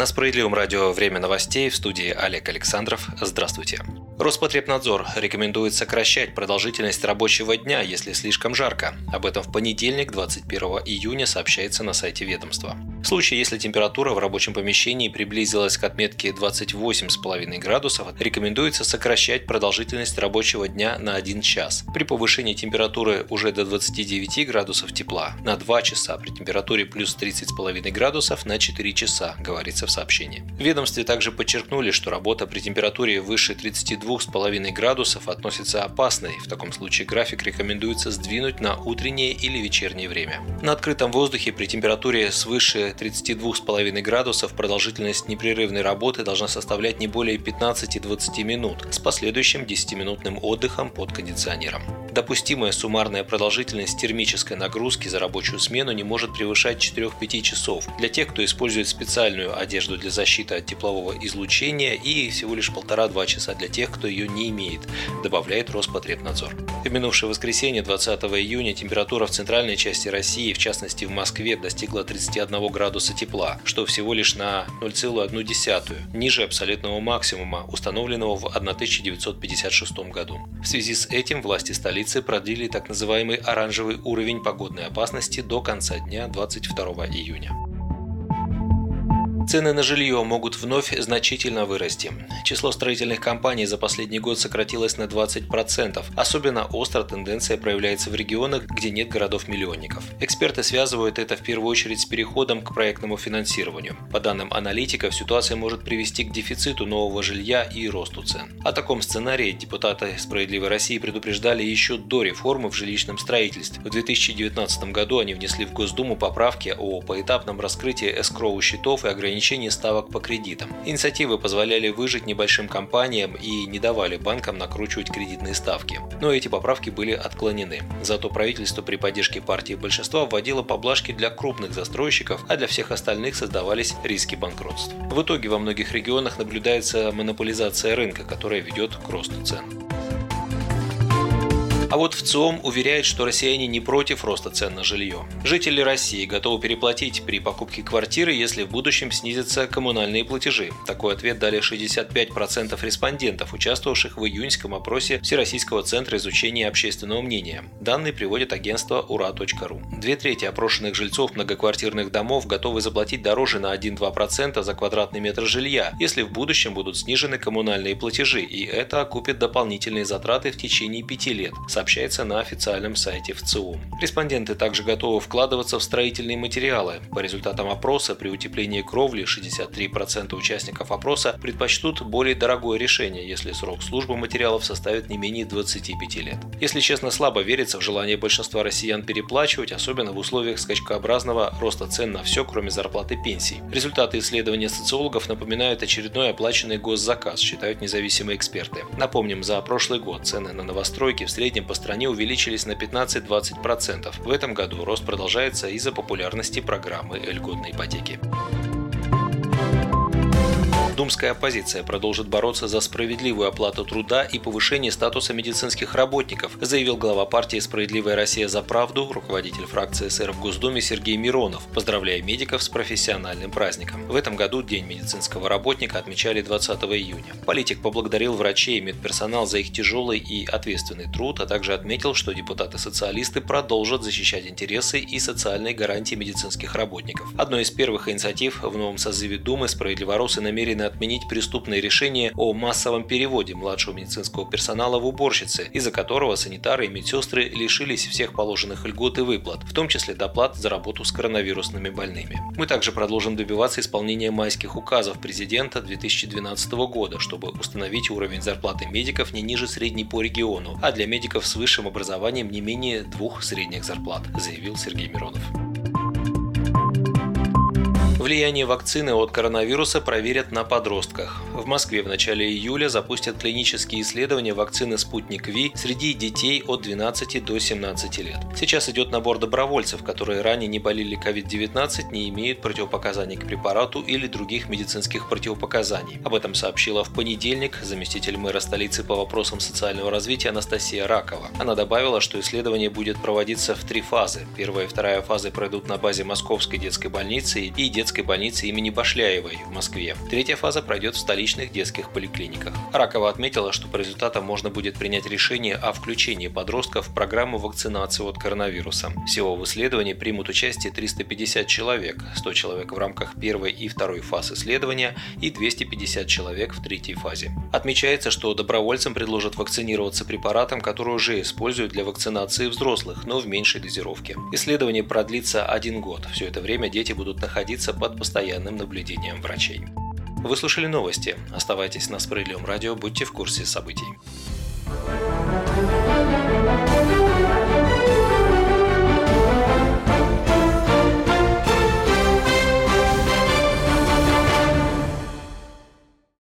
На Справедливом радио «Время новостей» в студии Олег Александров. Здравствуйте. Роспотребнадзор рекомендует сокращать продолжительность рабочего дня, если слишком жарко. Об этом в понедельник, 21 июня, сообщается на сайте ведомства. В случае, если температура в рабочем помещении приблизилась к отметке 28,5 градусов, рекомендуется сокращать продолжительность рабочего дня на 1 час. При повышении температуры уже до 29 градусов тепла на 2 часа, при температуре плюс 30,5 градусов на 4 часа, говорится в сообщении. В ведомстве также подчеркнули, что работа при температуре выше 32,5 градусов относится опасной. В таком случае график рекомендуется сдвинуть на утреннее или вечернее время. На открытом воздухе при температуре свыше 32,5 градусов продолжительность непрерывной работы должна составлять не более 15-20 минут с последующим 10-минутным отдыхом под кондиционером. Допустимая суммарная продолжительность термической нагрузки за рабочую смену не может превышать 4-5 часов для тех, кто использует специальную одежду для защиты от теплового излучения и всего лишь 1,5-2 часа для тех, кто ее не имеет, добавляет Роспотребнадзор. В минувшее воскресенье 20 июня температура в центральной части России, в частности в Москве, достигла 31 градуса тепла, что всего лишь на 0,1 ниже абсолютного максимума, установленного в 1956 году. В связи с этим власти столицы продлили так называемый оранжевый уровень погодной опасности до конца дня 22 июня. Цены на жилье могут вновь значительно вырасти. Число строительных компаний за последний год сократилось на 20%. Особенно остро тенденция проявляется в регионах, где нет городов-миллионников. Эксперты связывают это в первую очередь с переходом к проектному финансированию. По данным аналитиков, ситуация может привести к дефициту нового жилья и росту цен. О таком сценарии депутаты «Справедливой России» предупреждали еще до реформы в жилищном строительстве. В 2019 году они внесли в Госдуму поправки о поэтапном раскрытии эскроу счетов и ограничении ограничение ставок по кредитам. Инициативы позволяли выжить небольшим компаниям и не давали банкам накручивать кредитные ставки. Но эти поправки были отклонены. Зато правительство при поддержке партии большинства вводило поблажки для крупных застройщиков, а для всех остальных создавались риски банкротства. В итоге во многих регионах наблюдается монополизация рынка, которая ведет к росту цен. А вот в ЦИОМ уверяет, что россияне не против роста цен на жилье. Жители России готовы переплатить при покупке квартиры, если в будущем снизятся коммунальные платежи. Такой ответ дали 65% респондентов, участвовавших в июньском опросе Всероссийского центра изучения общественного мнения. Данные приводит агентство ура.ру. Две трети опрошенных жильцов многоквартирных домов готовы заплатить дороже на 1-2% за квадратный метр жилья, если в будущем будут снижены коммунальные платежи, и это окупит дополнительные затраты в течение пяти лет сообщается на официальном сайте ВЦИОМ. Респонденты также готовы вкладываться в строительные материалы. По результатам опроса при утеплении кровли 63% участников опроса предпочтут более дорогое решение, если срок службы материалов составит не менее 25 лет. Если честно, слабо верится в желание большинства россиян переплачивать, особенно в условиях скачкообразного роста цен на все, кроме зарплаты пенсий. Результаты исследования социологов напоминают очередной оплаченный госзаказ, считают независимые эксперты. Напомним, за прошлый год цены на новостройки в среднем по стране увеличились на 15-20%. В этом году рост продолжается из-за популярности программы льготной ипотеки. Думская оппозиция продолжит бороться за справедливую оплату труда и повышение статуса медицинских работников, заявил глава партии «Справедливая Россия за правду», руководитель фракции СР в Госдуме Сергей Миронов, поздравляя медиков с профессиональным праздником. В этом году День медицинского работника отмечали 20 июня. Политик поблагодарил врачей и медперсонал за их тяжелый и ответственный труд, а также отметил, что депутаты-социалисты продолжат защищать интересы и социальные гарантии медицинских работников. Одной из первых инициатив в новом созыве Думы справедливоросы намерены отменить преступное решение о массовом переводе младшего медицинского персонала в уборщицы, из-за которого санитары и медсестры лишились всех положенных льгот и выплат, в том числе доплат за работу с коронавирусными больными. Мы также продолжим добиваться исполнения майских указов президента 2012 года, чтобы установить уровень зарплаты медиков не ниже средней по региону, а для медиков с высшим образованием не менее двух средних зарплат, заявил Сергей Миронов. Влияние вакцины от коронавируса проверят на подростках. В Москве в начале июля запустят клинические исследования вакцины «Спутник Ви» среди детей от 12 до 17 лет. Сейчас идет набор добровольцев, которые ранее не болели COVID-19, не имеют противопоказаний к препарату или других медицинских противопоказаний. Об этом сообщила в понедельник заместитель мэра столицы по вопросам социального развития Анастасия Ракова. Она добавила, что исследование будет проводиться в три фазы. Первая и вторая фазы пройдут на базе Московской детской больницы и детской детской больнице имени Башляевой в Москве. Третья фаза пройдет в столичных детских поликлиниках. Ракова отметила, что по результатам можно будет принять решение о включении подростков в программу вакцинации от коронавируса. Всего в исследовании примут участие 350 человек, 100 человек в рамках первой и второй фаз исследования и 250 человек в третьей фазе. Отмечается, что добровольцам предложат вакцинироваться препаратом, который уже используют для вакцинации взрослых, но в меньшей дозировке. Исследование продлится один год. Все это время дети будут находиться под постоянным наблюдением врачей. Вы слушали новости. Оставайтесь на Справедливом радио, будьте в курсе событий.